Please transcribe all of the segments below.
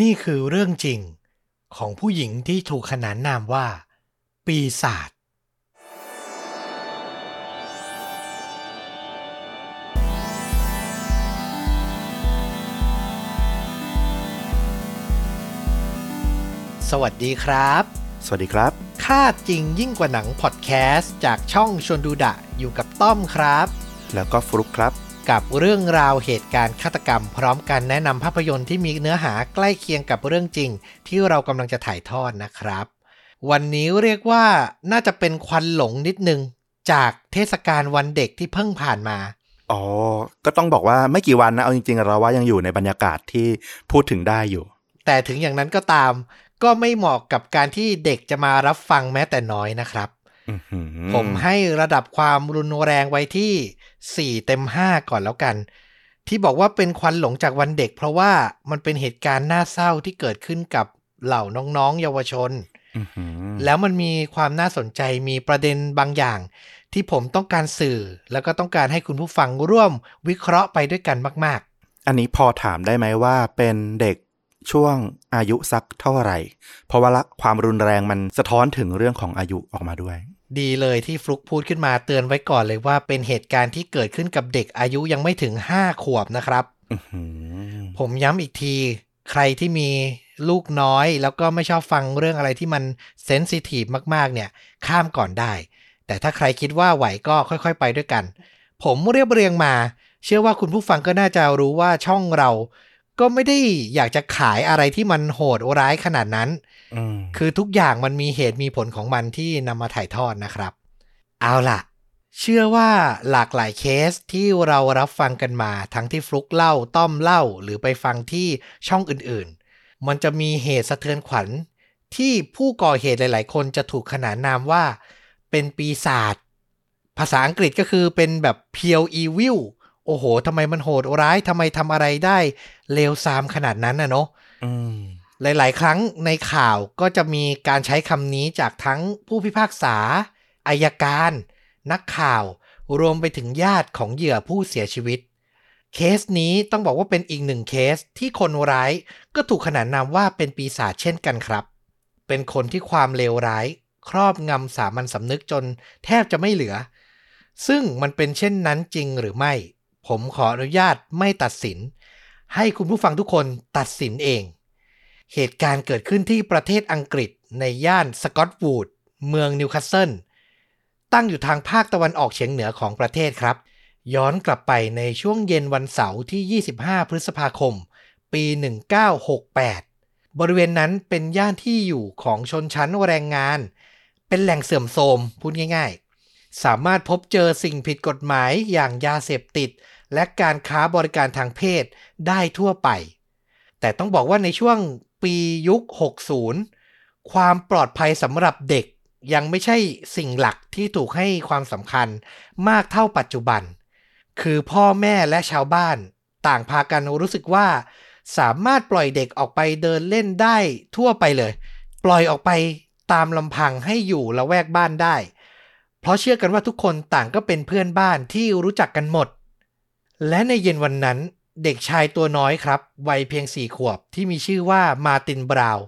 นี่คือเรื่องจริงของผู้หญิงที่ถูกขนานนามว่า ปีศาจสวัสดีครับ สวัสดีครับ ค่าจริงยิ่งกว่าหนังพอดแคสต์จากช่องชวนดูดะอยู่กับต้อมครับ แล้วก็ฟลุกครับ กับเรื่องราวเหตุการณ์ฆาตกรรม พร้อมกันแนะนำภาพยนตร์ที่มีเนื้อหาใกล้เคียงกับเรื่องจริง ที่เรากำลังจะถ่ายทอดนะครับ วันนี้เรียกว่าน่าจะเป็นควันหลงนิดนึง จากเทศกาลวันเด็กที่เพิ่งผ่านมาอ๋อ ก็ต้องบอกว่าไม่กี่วันนะ เอาจริงๆ เราว่ายังอยู่ในบรรยากาศที่พูดถึงได้อยู่ แต่ถึงอย่างนั้นก็ตาม ก็ไม่เหมาะกับการที่เด็กจะมารับฟังแม้แต่น้อยนะครับอื้อหือ ผมให้ระดับความรุนแรงไว้ที่ 4 เต็ม 5 ก่อนแล้วกัน ที่บอกว่าเป็นควันหลงจากวันเด็ก เพราะว่ามันเป็นเหตุการณ์น่าเศร้าที่เกิดขึ้นกับเหล่าน้องๆ เยาวชนอื้อหือแล้วมันมีความน่าสนใจมีประเด็นบางอย่าง ที่ผมต้องการสื่อ แล้วก็ต้องการให้คุณผู้ฟังร่วมวิเคราะห์ไปด้วยกันมากอันนี้พอถามได้ไหมว่าเป็นเด็กช่วงอายุสักเท่าไหร่ เพราะว่าละความรุนแรงมันสะท้อนถึงเรื่องของอายุออกมาด้วยๆ ดีเลยที่ฟลุกพูดขึ้นมาเตือนไว้ก่อนเลยว่าเป็นเหตุการณ์ที่เกิดขึ้นกับเด็กอายุยังไม่ถึง5ขวบนะครับอื้อหือผมย้ำอีกที ใครที่มีลูกน้อย แล้วก็ไม่ชอบฟังเรื่องอะไรที่มันเซนซิทีฟมากๆ เนี่ย ข้ามก่อนได้ แต่ถ้าใครคิดว่าไหวก็ค่อยๆ ไปด้วยกัน ผมเรียบเรียงมา เชื่อว่าคุณผู้ฟังก็น่าจะรู้ว่าช่องเรา ก็ไม่ได้อยากจะขายอะไรที่มันโหดร้ายขนาดนั้นอืมคือทุกอย่างมันมีเหตุมีผลของมันที่นำมาถ่ายทอดนะครับ เอาล่ะ เชื่อว่าหลากหลายเคสที่เรารับฟังกันมา ทั้งที่ฟลุกเล่าต้อมเล่า หรือไปฟังที่ช่องอื่นๆ มันจะมีเหตุสะเทือนขวัญ ที่ผู้ก่อเหตุหลาย ๆ คนจะถูกขนานนามว่า เป็นปีศาจ ภาษาอังกฤษก็คือเป็นแบบเพียวอีวิลโอ้โหทำไมมันโหดร้ายทำไมทำอะไรได้ เลวซามขนาดนั้นนะเนาะอืมหลาย ๆ ครั้งในข่าวก็จะมีการใช้คำนี้จากทั้งผู้พิพากษาอายการ นักข่าว รวมไปถึงญาติของเหยื่อผู้เสียชีวิต เคสนี้ต้องบอกว่าเป็นอีกหนึ่งเคสที่คนร้ายก็ถูกขนานนามว่าเป็นปีศาจเช่นกันครับ เป็นคนที่ความเลวร้าย ครอบงำสามัญสำนึกจนแทบจะไม่เหลือ ซึ่งมันเป็นเช่นนั้นจริงหรือไม่ ผมขออนุญาตไม่ตัดสิน ให้คุณผู้ฟังทุกคนตัดสินเอง เหตุการณ์เกิดขึ้นที่ประเทศอังกฤษในย่านสกอตส์วูดเมืองนิวคาสเซิลตั้งอยู่ทางภาคตะวันออกเฉียงเหนือของประเทศครับ ย้อนกลับไปในช่วงเย็นวันเสาร์ที่ 25 พฤษภาคม ปี 1968 บริเวณนั้นเป็นย่านที่อยู่ของชนชั้นแรงงาน เป็นแหล่งเสื่อมโทรมพูดง่าย ๆ สามารถพบเจอสิ่งผิดกฎหมายอย่างยาเสพติด และการค้าบริการทางเพศได้ทั่วไป แต่ต้องบอกว่าในช่วงปียุค 60 ความปลอดภัยสำหรับเด็กยังไม่ใช่สิ่งหลักที่ถูกให้ความสำคัญมากเท่าปัจจุบัน คือพ่อแม่และชาวบ้านต่างพากันรู้สึกว่า สามารถปล่อยเด็กออกไปเดินเล่นได้ทั่วไปเลย ปล่อยออกไปตามลำพังให้อยู่ละแวกบ้านได้ เพราะเชื่อกันว่าทุกคนต่างก็เป็นเพื่อนบ้านที่รู้จักกันหมด และในเย็นวันนั้นเด็กชายตัวน้อยครับ วัยเพียงสี่ขวบที่มีชื่อว่ามาตินบราวน์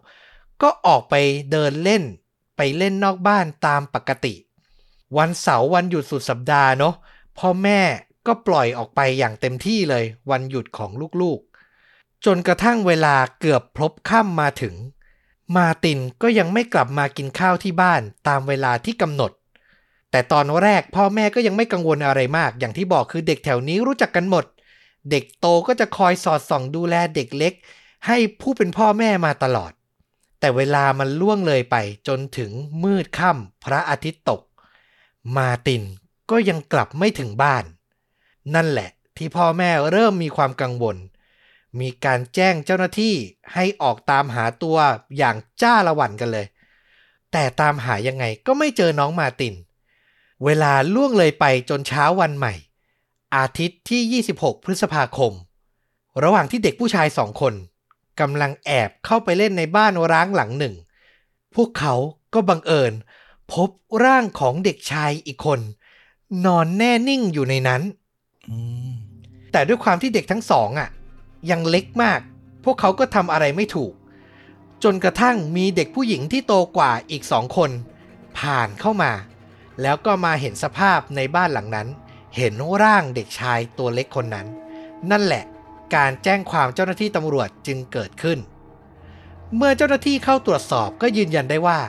ก็ออกไปเดินเล่น ไปเล่นนอกบ้านตามปกติ วันเสาร์วันหยุดสุดสัปดาห์เนาะพ่อแม่ก็ปล่อยออกไปอย่างเต็มที่เลย วันหยุดของลูกๆ จนกระทั่งเวลาเกือบพลบค่ำมาถึง มาตินก็ยังไม่กลับมากินข้าวที่บ้านตามเวลาที่กำหนด แต่ตอนแรกพ่อแม่ก็ยังไม่กังวลอะไรมาก อย่างที่บอกคือเด็กแถวนี้รู้จักกันหมด เด็กโตก็จะคอยสอดส่องดูแลเด็กเล็ก ให้ผู้เป็นพ่อแม่มาตลอด แต่เวลามันล่วงเลยไปจนถึงมืดค่ำพระอาทิตย์ตก มาตินก็ยังกลับไม่ถึงบ้าน นั่นแหละที่พ่อแม่เริ่มมีความกังวล มีการแจ้งเจ้าหน้าที่ให้ออกตามหาตัวอย่างจ้าละวันกันเลย แต่ตามหายังไงก็ไม่เจอน้องมาติน เวลาล่วงเลยไปจนเช้าวันใหม่ อาทิตย์ที่ 26 พฤษภาคม ระหว่างที่เด็กผู้ชายสองคนกำลังแอบเข้าไปเล่นในบ้านร้างหลังหนึ่ง พวกเขาก็บังเอิญ พบร่างของเด็กชายอีกคน นอนแน่นิ่งอยู่ในนั้นอืมแต่ด้วยความที่เด็กทั้งสองอะ ยังเล็กมาก พวกเขาก็ทำอะไรไม่ถูก จนกระทั่งมีเด็กผู้หญิงที่โตกว่าอีกสองคน ผ่านเข้ามา แล้วก็มาเห็นสภาพในบ้านหลังนั้น เห็นร่างเด็กชายตัวเล็กคนนั้น นั่นแหละการแจ้งความเจ้าหน้าที่ตำรวจจึงเกิดขึ้น เมื่อเจ้าหน้าที่เข้าตรวจสอบก็ยืนยันได้ว่า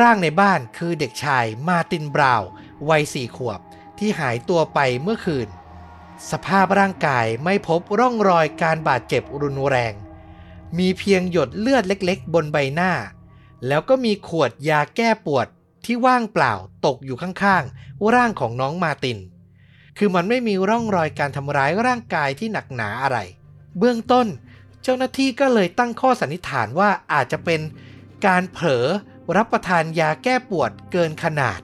ร่างในบ้านคือเด็กชายมาตินบราว์วัยสี่ขวบ ที่หายตัวไปเมื่อคืน สภาพร่างกายไม่พบร่องรอยการบาดเจ็บรุนแรง มีเพียงหยดเลือดเล็กๆ บนใบหน้า แล้วก็มีขวดยาแก้ปวด ที่ว่างเปล่าตกอยู่ข้างๆ ร่างของน้องมาติน คือมันไม่มีร่องรอยการทำร้ายร่างกายที่หนักหนาอะไร เบื้องต้น เจ้าหน้าที่ก็เลยตั้งข้อสันนิษฐานว่าอาจจะเป็นการเผลอรับประทานยาแก้ปวดเกินขนาด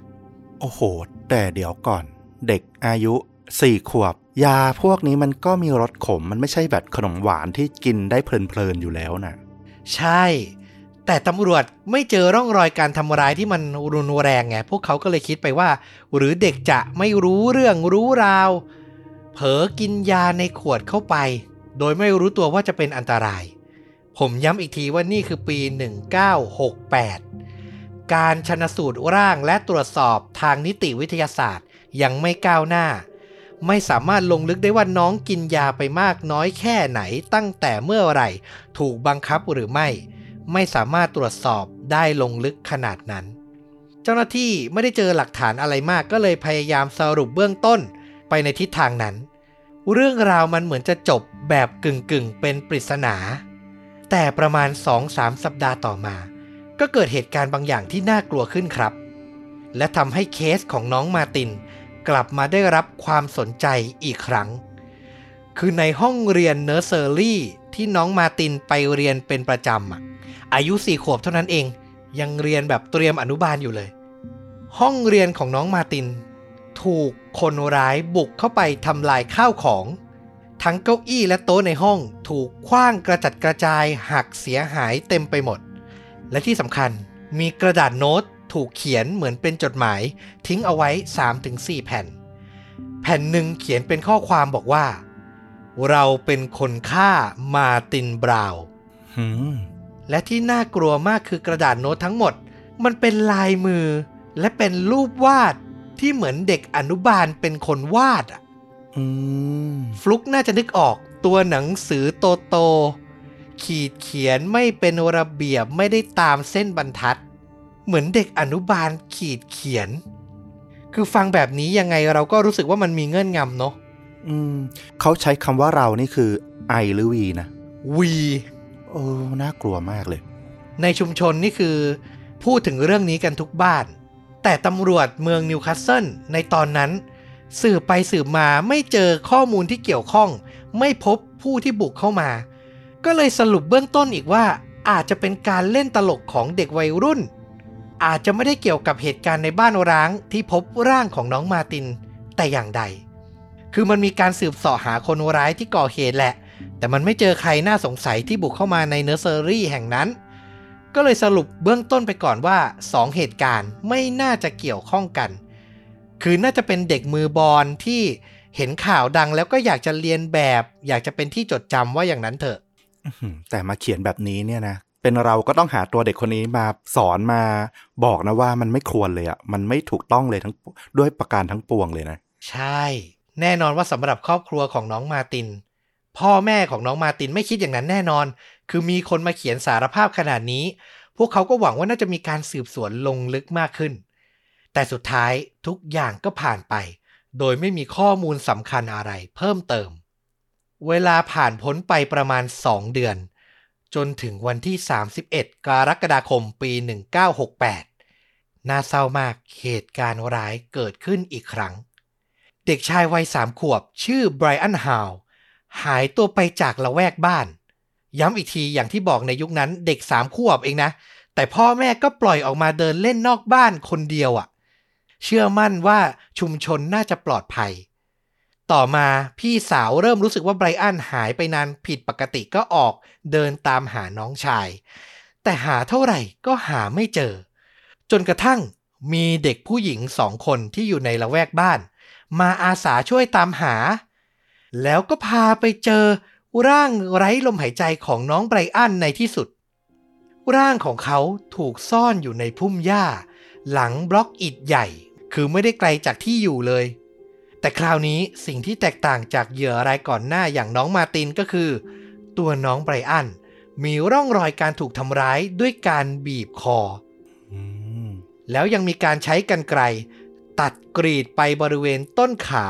โอ้โห แต่เดี๋ยวก่อน เด็กอายุสี่ขวบ ยาพวกนี้มันก็มีรสขมมันไม่ใช่แบบขนมหวานที่กินได้เพลินๆอยู่แล้วนะใช่ แต่ตำรวจไม่เจอร่องรอยการทำร้ายที่มันรุนแรงไงพวกเขาก็เลยคิดไปว่า หรือเด็กจะไม่รู้เรื่องรู้ราว เผลอกินยาในขวดเข้าไป โดยไม่รู้ตัวว่าจะเป็นอันตราย ผมย้ำอีกทีว่านี่คือปี 1968 การชนสูตรร่างและตรวจสอบทางนิติวิทยาศาสตร์ยังไม่ก้าวหน้า ไม่สามารถลงลึกได้ว่าน้องกินยาไปมากน้อยแค่ไหนตั้งแต่เมื่อไหร่ ถูกบังคับหรือไม่ ไม่สามารถตรวจสอบได้ลงลึกขนาดนั้น เจ้าหน้าที่ไม่ได้เจอหลักฐานอะไรมากก็เลยพยายามสรุปเบื้องต้นไปในทิศทางนั้น เรื่องราวมันเหมือนจะจบแบบกึ่งๆเป็นปริศนา แต่ประมาณ 2-3 สัปดาห์ต่อมา ก็เกิดเหตุการณ์บางอย่างที่น่ากลัวขึ้นครับ และทำให้เคสของน้องมาติน กลับมาได้รับความสนใจอีกครั้ง คือในห้องเรียนเนอร์เซอรี่ที่น้องมาตินไปเรียนเป็นประจำอะ อายุสี่ขวบเท่านั้นเอง ยังเรียนแบบเตรียมอนุบาลอยู่เลย ห้องเรียนของน้องมาติน ถูกคนร้ายบุกเข้าไปทำลายข้าวของ ทั้งเก้าอี้และโต๊ะในห้องถูกคว้างกระจัดกระจายหักเสียหายเต็มไปหมด และที่สำคัญมีกระดาษโน้ตถูกเขียนเหมือนเป็นจดหมาย ทิ้งเอาไว้ 3-4 แผ่น แผ่นหนึ่งเขียนเป็นข้อความบอกว่า เราเป็นคนฆ่ามาตินบราวน์ และที่น่ากลัวมากคือกระดาษโน้ตทั้งหมด มันเป็นลายมือ และเป็นรูปวาดที่เหมือนเด็กอนุบาลเป็นคนวาดอะอืมฟลุกน่าจะนึกออกตัวหนังสือโตโตๆขีดเขียนไม่เป็นระเบียบไม่ได้ตามเส้นบรรทัด เหมือนเด็กอนุบาลขีดเขียน คือฟังแบบนี้ยังไงเราก็รู้สึกว่ามันมีเงื่อนงำเนาะอืมเขาใช้คำว่าเรานี่คือไอหรือวีนะวี โอ้น่ากลัวมากเลย ในชุมชนนี่คือ พูดถึงเรื่องนี้กันทุกบ้าน แต่ตำรวจเมืองนิวคาสเซิลในตอนนั้น สืบไปสืบมาไม่เจอข้อมูลที่เกี่ยวข้อง ไม่พบผู้ที่บุกเข้ามา ก็เลยสรุปเบื้องต้นอีกว่า อาจจะเป็นการเล่นตลกของเด็กวัยรุ่น อาจจะไม่ได้เกี่ยวกับเหตุการณ์ในบ้านร้างที่พบร่างของน้องมาตินแต่อย่างใด คือมันมีการสืบเสาะหาคนร้ายที่ก่อเหตุแหละ แต่มันไม่เจอใครน่าสงสัยที่บุกเข้ามาในเนอร์เซอรี่แห่งนั้น ก็เลยสรุปเบื้องต้นไปก่อนว่า 2 เหตุการณ์ไม่น่าจะเกี่ยวข้องกัน คือน่าจะเป็นเด็กมือบอลที่เห็นข่าวดังแล้วก็อยากจะเรียนแบบ อยากจะเป็นที่จดจำว่าอย่างนั้นเถอะอื้อหือแต่มาเขียนแบบนี้เนี่ยนะเป็นเราก็ต้องหาตัวเด็กคนนี้มาสอนมาบอกนะว่ามันไม่ควรเลยอะ่ะมันไม่ถูกต้องเลยทั้งด้วยประการทั้งปวงเลยนะ ใช่ แน่นอนว่าสำหรับครอบครัวของน้องมาติน พ่อแม่ของน้องมาตินไม่คิดอย่างนั้นแน่นอน คือมีคนมาเขียนสารภาพขนาดนี้ พวกเขาก็หวังว่าน่าจะมีการสืบสวนลงลึกมากขึ้น แต่สุดท้ายทุกอย่างก็ผ่านไป โดยไม่มีข้อมูลสำคัญอะไรเพิ่มเติม เวลาผ่านพ้นไปประมาณ 2 เดือน จนถึงวันที่ 31 กรกฎาคมปี 1968 น่าเศร้ามากเหตุการณ์ร้ายเกิดขึ้นอีกครั้ง เด็กชายวัยสามขวบชื่อไบรอันฮาว หายตัวไปจากละแวกบ้าน ย้ำอีกทีอย่างที่บอกในยุคนั้นเด็กสามขวบเองนะ แต่พ่อแม่ก็ปล่อยออกมาเดินเล่นนอกบ้านคนเดียวอะ่ะ เชื่อมั่นว่าชุมชนน่าจะปลอดภัย ต่อมาพี่สาวเริ่มรู้สึกว่าไบรอันหายไปนานผิดปกติก็ออกเดินตามหาน้องชาย แต่หาเท่าไหร่ก็หาไม่เจอ จนกระทั่งมีเด็กผู้หญิงสองคนที่อยู่ในละแวกบ้าน มาอาสาช่วยตามหา แล้วก็พาไปเจอร่างไร้ลมหายใจของน้องไบรอันในที่สุด ร่างของเขาถูกซ่อนอยู่ในพุ่มหญ้า หลังบล็อกอิฐใหญ่ คือไม่ได้ไกลจากที่อยู่เลย แต่คราวนี้สิ่งที่แตกต่างจากเหยื่อรายก่อนหน้าอย่างน้องมาตินก็คือ ตัวน้องไบรอันมีร่องรอยการถูกทำร้ายด้วยการบีบคออืมแล้วยังมีการใช้กันไกรตัดกรีดไปบริเวณต้นขา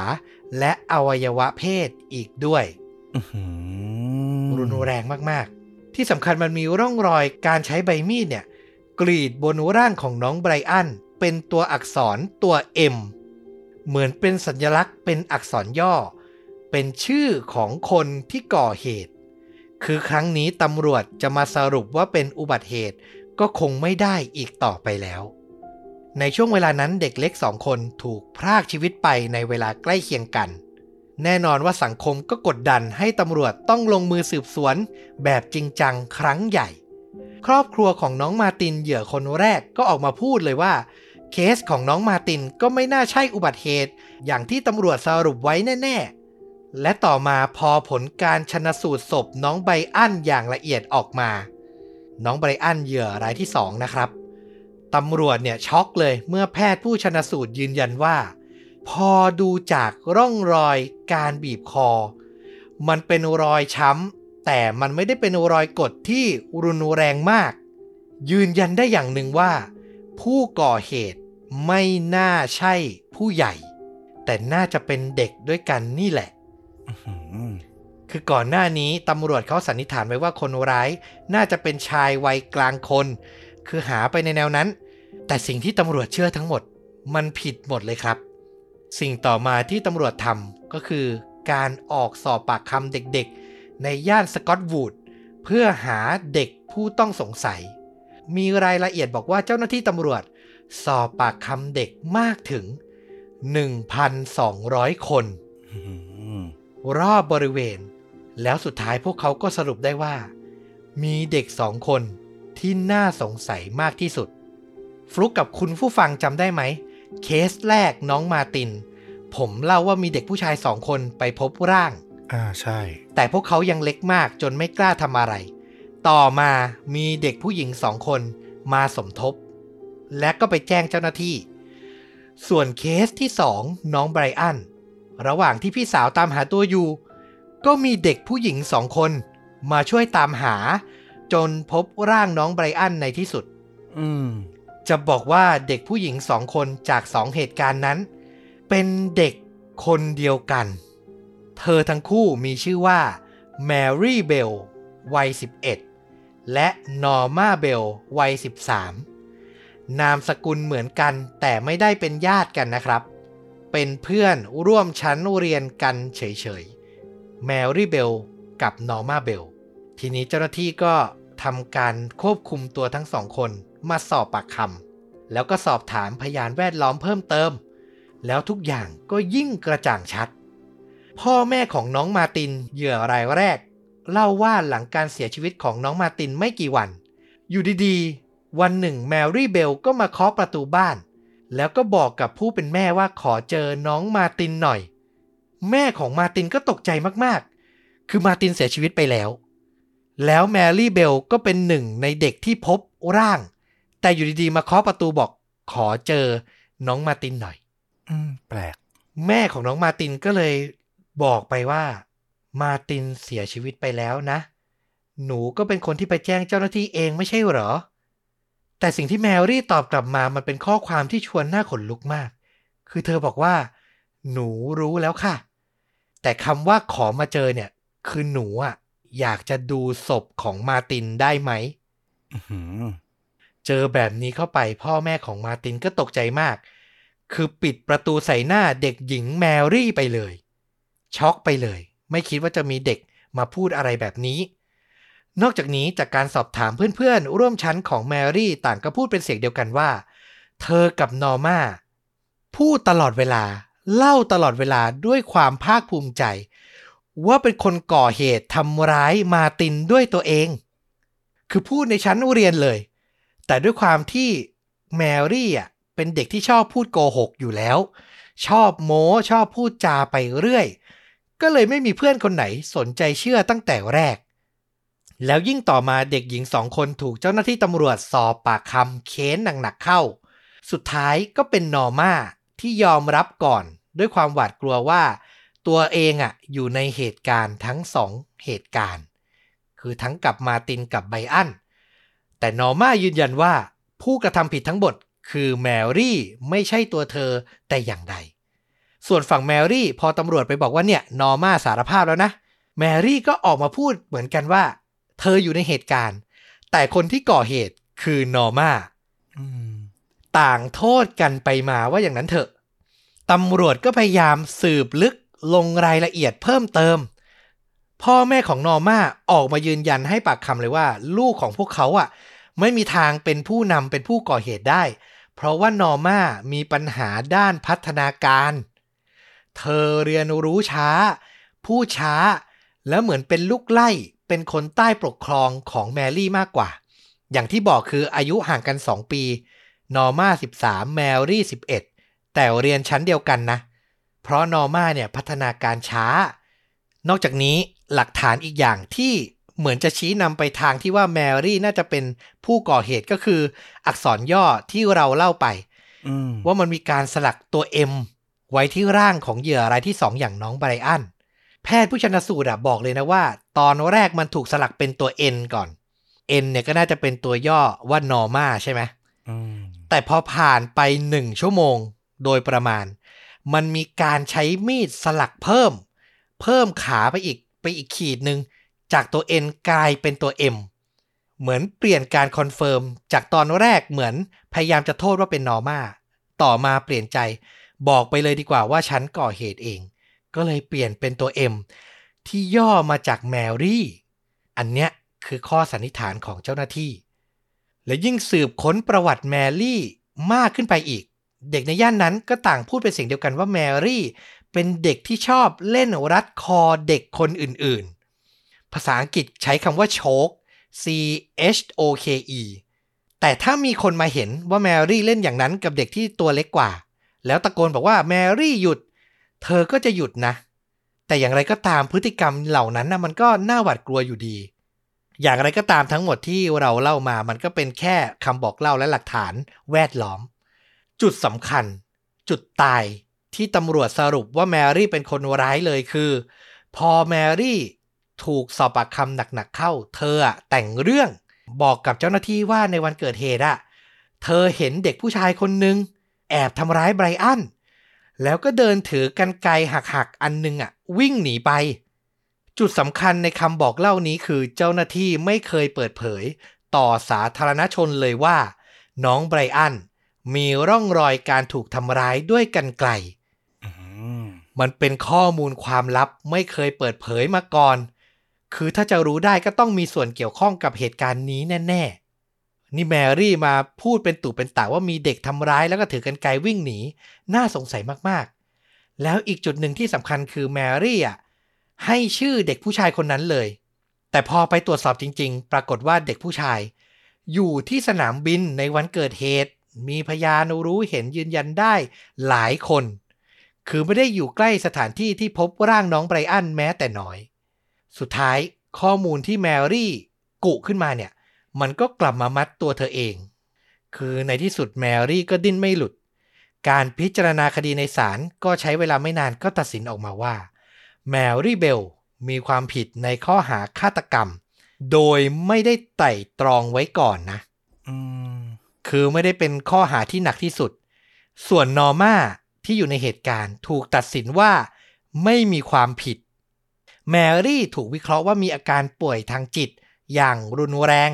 และอวัยวะเพศอีกด้วยอื้อหือรุนแรงมากๆ ที่สำคัญมันมีร่องรอยการใช้ใบมีดเนี่ย กรีดบนร่างของน้องไบรอันเป็นตัวอักษรตัว M เหมือนเป็นสัญลักษณ์เป็นอักษรย่อ เป็นชื่อของคนที่ก่อเหตุ คือครั้งนี้ตำรวจจะมาสรุปว่าเป็นอุบัติเหตุก็คงไม่ได้อีกต่อไปแล้ว ในช่วงเวลานั้นเด็กเล็กสองคนถูกพรากชีวิตไปในเวลาใกล้เคียงกัน แน่นอนว่าสังคมก็กดดันให้ตำรวจต้องลงมือสืบสวน แบบจริงจังครั้งใหญ่ ครอบครัวของน้องมาตินเหยื่อคนแรกก็ออกมาพูดเลยว่า เคสของน้องมาตินก็ไม่น่าใช่อุบัติเหตุ อย่างที่ตำรวจสรุปไว้แน่ๆ และต่อมาพอผลการชนสูตรศพน้องไบอันอย่างละเอียดออกมา น้องไบอันเหยื่อรายที่สองนะครับ ตำรวจเนี่ยช็อกเลยเมื่อแพทย์ผู้ชนสูตรยืนยันว่า พอดูจากร่องรอยการบีบคอ มันเป็นรอยช้ำแต่มันไม่ได้เป็นรอยกดที่รุนแรงมาก ยืนยันได้อย่างหนึ่งว่า ผู้ก่อเหตุไม่น่าใช่ผู้ใหญ่ แต่น่าจะเป็นเด็กด้วยกันนี่แหละอื้อหือคือก่อนหน้านี้ตำรวจเขาสันนิษฐานไว้ว่าคนร้าย น่าจะเป็นชายวัยกลางคน คือหาไปในแนวนั้น แต่สิ่งที่ตำรวจเชื่อทั้งหมด มันผิดหมดเลยครับ สิ่งต่อมาที่ตำรวจทำก็คือ การออกสอบปากคำเด็กๆ ในย่านสกอตวูดเพื่อหาเด็กผู้ต้องสงสัย มีรายละเอียดบอกว่าเจ้าหน้าที่ตำรวจ สอบปากคำเด็กมากถึง 1,200 คนอื้อหือรอบบริเวณ แล้วสุดท้ายพวกเขาก็สรุปได้ว่า มีเด็กสองคน ที่น่าสงสัยมากที่สุด ฟลุกกับคุณผู้ฟังจำได้ไหม เคสแรกน้องมาติน ผมเล่าว่ามีเด็กผู้ชายสองคนไปพบร่าง อ่าใช่ แต่พวกเขายังเล็กมากจนไม่กล้าทำอะไร ต่อมามีเด็กผู้หญิงสองคนมาสมทบ และก็ไปแจ้งเจ้าหน้าที่ ส่วนเคสที่สองน้องไบรอัน ระหว่างที่พี่สาวตามหาตัวอยู่ ก็มีเด็กผู้หญิงสองคน มาช่วยตามหา จนพบร่างน้องไบรอันในที่สุด อืม จะบอกว่าเด็กผู้หญิงสองคนจากสองเหตุการณ์นั้น เป็นเด็กคนเดียวกัน เธอทั้งคู่มีชื่อว่าแมรี่เบลวัย 11 และนอร์มาเบลวัย 13 นามสกุลเหมือนกันแต่ไม่ได้เป็นญาติกันนะครับ เป็นเพื่อนร่วมชั้นเรียนกันเฉยๆ แมรี่เบลกับนอร์มาเบลทีนี้เจ้าหน้าที่ก็ ทำการควบคุมตัวทั้งสองคนมาสอบปากคำแล้วก็สอบถามพยานแวดล้อมเพิ่มเติม แล้วทุกอย่างก็ยิ่งกระจ่างชัด พ่อแม่ของน้องมาตินเหยื่อรายแรก เล่าว่าหลังการเสียชีวิตของน้องมาตินไม่กี่วัน อยู่ดีๆ วันหนึ่งแมรี่เบลก็มาเคาะประตูบ้าน แล้วก็บอกกับผู้เป็นแม่ว่าขอเจอน้องมาตินหน่อย แม่ของมาตินก็ตกใจมากๆ คือมาตินเสียชีวิตไปแล้ว แล้วแมรี่เบลก็เป็นหนึ่งในเด็กที่พบร่าง แต่อยู่ดีๆ มาเคาะประตูบอกขอเจอน้องมาร์ตินหน่อย อืม แปลก แม่ของน้องมาร์ตินก็เลยบอกไปว่า มาร์ตินเสียชีวิตไปแล้วนะ หนูก็เป็นคนที่ไปแจ้งเจ้าหน้าที่เองไม่ใช่เหรอ แต่สิ่งที่แมรี่ตอบกลับมามันเป็นข้อความที่ชวนหน้าขนลุกมาก คือเธอบอกว่า หนูรู้แล้วค่ะ แต่คำว่าขอมาเจอเนี่ย คือหนูอะ อยากจะดูศพของมาร์ตินได้ไหมอื้อหือเจอแบบนี้เข้าไปพ่อแม่ของมาร์ตินก็ตกใจมาก คือปิดประตูใส่หน้าเด็กหญิงแมรี่ไปเลย ช็อกไปเลย ไม่คิดว่าจะมีเด็กมาพูดอะไรแบบนี้ นอกจากนี้จากการสอบถามเพื่อนๆ ร่วมชั้นของแมรี่ต่างก็พูดเป็นเสียงเดียวกันว่า เธอกับนอร์มาพูดตลอดเวลา เล่าตลอดเวลาด้วยความภาคภูมิใจ ว่าเป็นคนก่อเหตุทำร้ายมาตินด้วยตัวเอง คือพูดในชั้นเรียนเลย แต่ด้วยความที่แมรี่อะเป็นเด็กที่ชอบพูดโกหกอยู่แล้ว ชอบโม้ชอบพูดจาไปเรื่อย ก็เลยไม่มีเพื่อนคนไหนสนใจเชื่อตั้งแต่แรก แล้วยิ่งต่อมาเด็กหญิงสองคนถูกเจ้าหน้าที่ตำรวจสอบปากคำเค้นหนักๆเข้า สุดท้ายก็เป็นนอร์มาที่ยอมรับก่อน ด้วยความหวาดกลัวว่า ตัวเองอะอยู่ในเหตุการณ์ทั้งสองเหตุการณ์ คือทั้งกับมาตินกับไบอัน แต่นอร์มายืนยันว่า ผู้กระทำผิดทั้งหมดคือแมรี่ไม่ใช่ตัวเธอแต่อย่างใด ส่วนฝั่งแมรี่พอตำรวจไปบอกว่าเนี่ยนอร์มาสารภาพแล้วนะ แมรี่ก็ออกมาพูดเหมือนกันว่า เธออยู่ในเหตุการณ์ แต่คนที่ก่อเหตุคือนอร์มาอืมต่างโทษกันไปมาว่าอย่างนั้นเถอะตำรวจก็พยายามสืบลึก ลงรายละเอียดเพิ่มเติม พ่อแม่ของนอร์มาออกมายืนยันให้ปากคำเลยว่า ลูกของพวกเขาอะ ไม่มีทางเป็นผู้นำเป็นผู้ก่อเหตุได้ เพราะว่านอร์มามีปัญหาด้านพัฒนาการ เธอเรียนรู้ช้าพูดช้า แล้วเหมือนเป็นลูกไล่เป็นคนใต้ปกครองของแมรี่มากกว่า อย่างที่บอกคืออายุห่างกัน 2 ปี นอร์มา13 แมรี่ 11 แต่เรียนชั้นเดียวกันนะ เพราะนอร์มาเนี่ยพัฒนาการช้า นอกจากนี้หลักฐานอีกอย่างที่เหมือนจะชี้นำไปทางที่ว่าแมรี่น่าจะเป็นผู้ก่อเหตุก็คือ อักษรย่อที่เราเล่าไปอืมว่ามันมีการสลักตัว M ไว้ที่ร่างของเหยื่อรายที่2อย่างน้องไบรอัน แพทย์ผู้ชนสูตรอะบอกเลยนะว่า ตอนแรกมันถูกสลักเป็นตัว N ก่อน N เนี่ยก็น่าจะเป็นตัวย่อว่า norma ใช่ไหมอืมแต่พอผ่านไป1ชั่วโมงโดยประมาณ มันมีการใช้มีดสลักเพิ่ม เพิ่มขาไปอีกไปอีกขีดหนึ่งจากตัว N กลายเป็นตัว M เหมือนเปลี่ยนการ confirm จากตอนแรกเหมือนพยายามจะโทษว่าเป็นนอร์มาต่อมาเปลี่ยนใจ บอกไปเลยดีกว่าว่าฉันก่อเหตุเอง ก็เลยเปลี่ยนเป็นตัว M ที่ย่อมาจากแมรี่ อันเนี้ยคือข้อสันนิษฐานของเจ้าหน้าที่ และยิ่งสืบค้นประวัติแมรี่มากขึ้นไปอีก เด็กในย่านนั้นก็ต่างพูดเป็นเสียงเดียวกันว่าแมรี่เป็นเด็กที่ชอบเล่นรัดคอเด็กคนอื่นๆ ภาษาอังกฤษใช้คำว่าโชก C H O K E แต่ถ้ามีคนมาเห็นว่าแมรี่เล่นอย่างนั้นกับเด็กที่ตัวเล็กกว่า แล้วตะโกนบอกว่าแมรี่หยุด เธอก็จะหยุดนะ แต่อย่างไรก็ตามพฤติกรรมเหล่านั้นนะมันก็น่าหวาดกลัวอยู่ดี อย่างไรก็ตามทั้งหมดที่เราเล่ามามันก็เป็นแค่คำบอกเล่าและหลักฐานแวดล้อม จุดสำคัญ จุดตายที่ตำรวจสรุปว่าแมรี่เป็นคนร้ายเลยคือ พอแมรี่ถูกสอบปากคำหนักๆเข้า เธอแต่งเรื่องบอกกับเจ้าหน้าที่ว่าในวันเกิดเหตุอะเธอเห็นเด็กผู้ชายคนหนึ่งแอบทำร้ายไบรอันแล้วก็เดินถือกันไกรหักๆ อันหนึงอะวิ่งหนีไป จุดสำคัญในคำบอกเล่านี้คือเจ้าหน้าที่ไม่เคยเปิดเผย ต่อสาธารณชนเลยว่า น้องไบรอัน มีร่องรอยการถูกทำร้ายด้วยกันไกลอืมมันเป็นข้อมูลความลับไม่เคยเปิดเผยมาก่อน คือถ้าจะรู้ได้ก็ต้องมีส่วนเกี่ยวข้องกับเหตุการณ์นี้แน่ๆ นี่แมรี่มาพูดเป็นตู่เป็นตาว่ามีเด็กทำร้ายแล้วก็ถือกันไกลวิ่งหนี น่าสงสัยมากๆ แล้วอีกจุดหนึ่งที่สำคัญคือแมรี่อะให้ชื่อเด็กผู้ชายคนนั้นเลย แต่พอไปตรวจสอบจริง ๆ ปรากฏว่าเด็กผู้ชาย อยู่ที่สนามบินในวันเกิดเหตุ มีพยานรู้เห็นยืนยันได้หลายคน คือไม่ได้อยู่ใกล้สถานที่ที่พบร่างน้องไบรอันแม้แต่น้อย สุดท้ายข้อมูลที่แมรี่กุขึ้นมาเนี่ย มันก็กลับมามัดตัวเธอเอง คือในที่สุดแมรี่ก็ดิ้นไม่หลุด การพิจารณาคดีในศาลก็ใช้เวลาไม่นานก็ตัดสินออกมาว่า แมรี่เบลมีความผิดในข้อหาฆาตกรรม โดยไม่ได้ไต่ตรองไว้ก่อนนะ อืม คือไม่ได้เป็นข้อหาที่หนักที่สุด ส่วนนอร์มาที่อยู่ในเหตุการณ์ถูกตัดสินว่าไม่มีความผิด แมรี่ถูกวิเคราะห์ว่ามีอาการป่วยทางจิตอย่างรุนแรง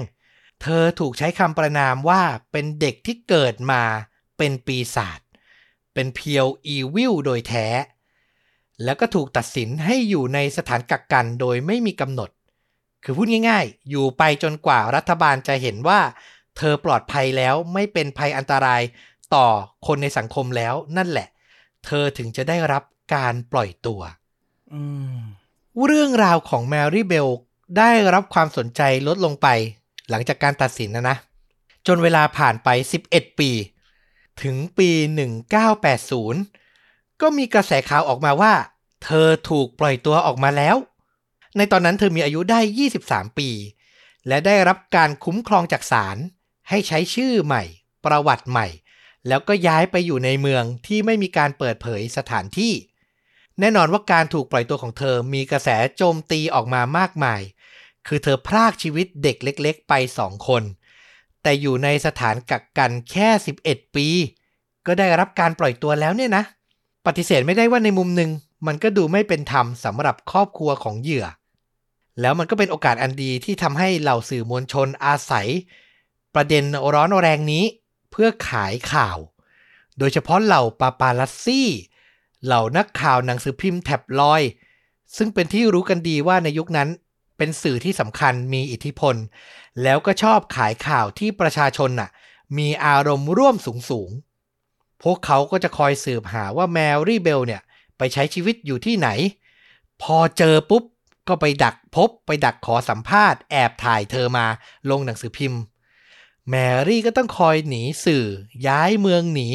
เธอถูกใช้คำประนามว่าเป็นเด็กที่เกิดมาเป็นปีศาจ เป็นเพียวอีวิลโดยแท้ แล้วก็ถูกตัดสินให้อยู่ในสถานกักกันโดยไม่มีกำหนด คือพูดง่ายๆ อยู่ไปจนกว่ารัฐบาลจะเห็นว่า เธอปลอดภัยแล้วไม่เป็นภัยอันตรายต่อคนในสังคมแล้วนั่นแหละ เธอถึงจะได้รับการปล่อยตัวอืมเรื่องราวของแมรี่เบลได้รับความสนใจลดลงไป หลังจากการตัดสินนะนะ จนเวลาผ่านไป 11 ปี ถึงปี 1980 ก็มีกระแสข่าวออกมาว่าเเธอถูกปล่อยตัวออกมาแล้ว ในตอนนั้นเธอมีอายุได้ 23 ปี และได้รับการคุ้มครองจากศาล ให้ใช้ชื่อใหม่ ประวัติใหม่ แล้วก็ย้ายไปอยู่ในเมืองที่ไม่มีการเปิดเผยสถานที่ แน่นอนว่าการถูกปล่อยตัวของเธอมีกระแสโจมตีออกมามากมาย คือเธอพรากชีวิตเด็กเล็ก ๆ ไปสองคน แต่อยู่ในสถานกักกันแค่ 11 ปี ก็ได้รับการปล่อยตัวแล้วเนี่ยนะ ปฏิเสธไม่ได้ว่าในมุมหนึ่งมันก็ดูไม่เป็นธรรมสำหรับครอบครัวของเหยื่อ แล้วมันก็เป็นโอกาสอันดีที่ทำให้เหล่าสื่อมวลชนอาศัย ประเด็นร้อนแรงนี้เพื่อขายข่าว โดยเฉพาะเหล่าปาปาลัสซี่ เหล่านักข่าวหนังสือพิมพ์แท็บลอย ซึ่งเป็นที่รู้กันดีว่าในยุคนั้นเป็นสื่อที่สำคัญมีอิทธิพล แล้วก็ชอบขายข่าวที่ประชาชนน่ะ มีอารมณ์ร่วมสูงสูง พวกเขาก็จะคอยสืบหาว่าแมรี่เบลเนี่ย ไปใช้ชีวิตอยู่ที่ไหน พอเจอปุ๊บ ก็ไปดักพบไปดักขอสัมภาษณ์แอบถ่ายเธอมาลงหนังสือพิมพ์ แมรี่ก็ต้องคอยหนีสื่อ ย้ายเมืองหนี